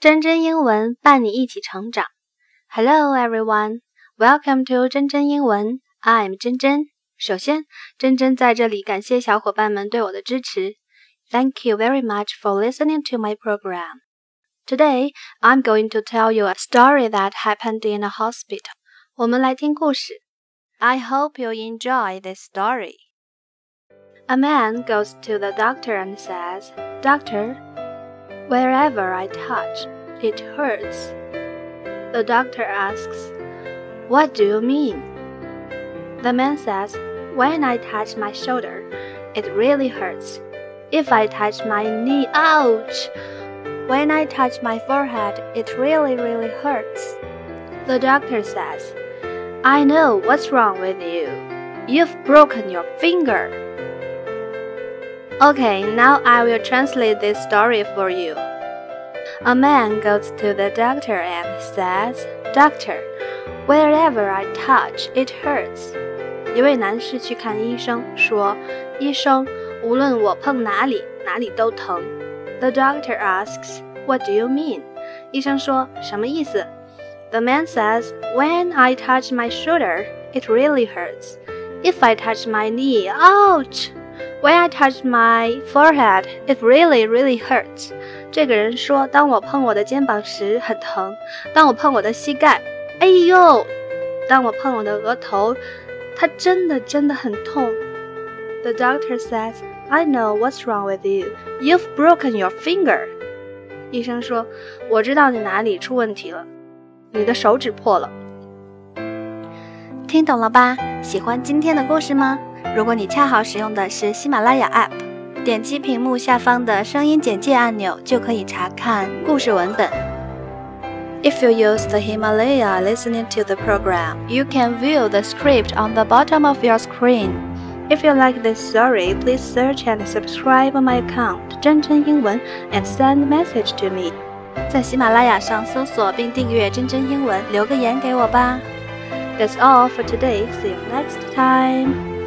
真真英文伴你一起成长。Hello everyone, welcome to 真真英文。I'm 真真。首先，真真在这里感谢小伙伴们对我的支持。Thank you very much for listening to my program. Today, I'm going to tell you a story that happened in a hospital. 我们来听故事。I hope you enjoy this story. A man goes to the doctor and says, Doctor, Wherever I touch, it hurts. The doctor asks, What do you mean? The man says, When I touch my shoulder, it really hurts. If I touch my knee, ouch! When I touch my forehead, it really, really hurts. The doctor says, I know what's wrong with you. You've broken your finger. Okay, now I will translate this story for you. A man goes to the doctor and says, Doctor, wherever I touch, it hurts. 一位男士去看医生，说：“医生，无论我碰哪里，哪里都疼。” The doctor asks, "What do you mean?" 医生说：“什么意思？” The man says, "When I touch my shoulder, it really hurts. If I touch my knee, ouch!" When I touch my forehead, it really, really hurts. 这个人说，当我碰我的肩膀时很疼，当我碰我的膝盖，哎呦，当我碰我的额头，它真的真的很痛。The doctor says, I know what's wrong with you. You've broken your finger. 医生说，我知道你哪里出问题了，你的手指破了。听懂了吧？喜欢今天的故事吗？如果你恰好使用的是喜马拉雅 App，点击屏幕下方的声音简介按钮就可以查看故事文本。If you use the Himalaya listening to the program, you can view the script on the bottom of your screen. If you like this story, please search and subscribe my account 真真英文 and send message to me. 在喜马拉雅上搜索并订阅真真英文，留个言给我吧。That's all for today. See you next time.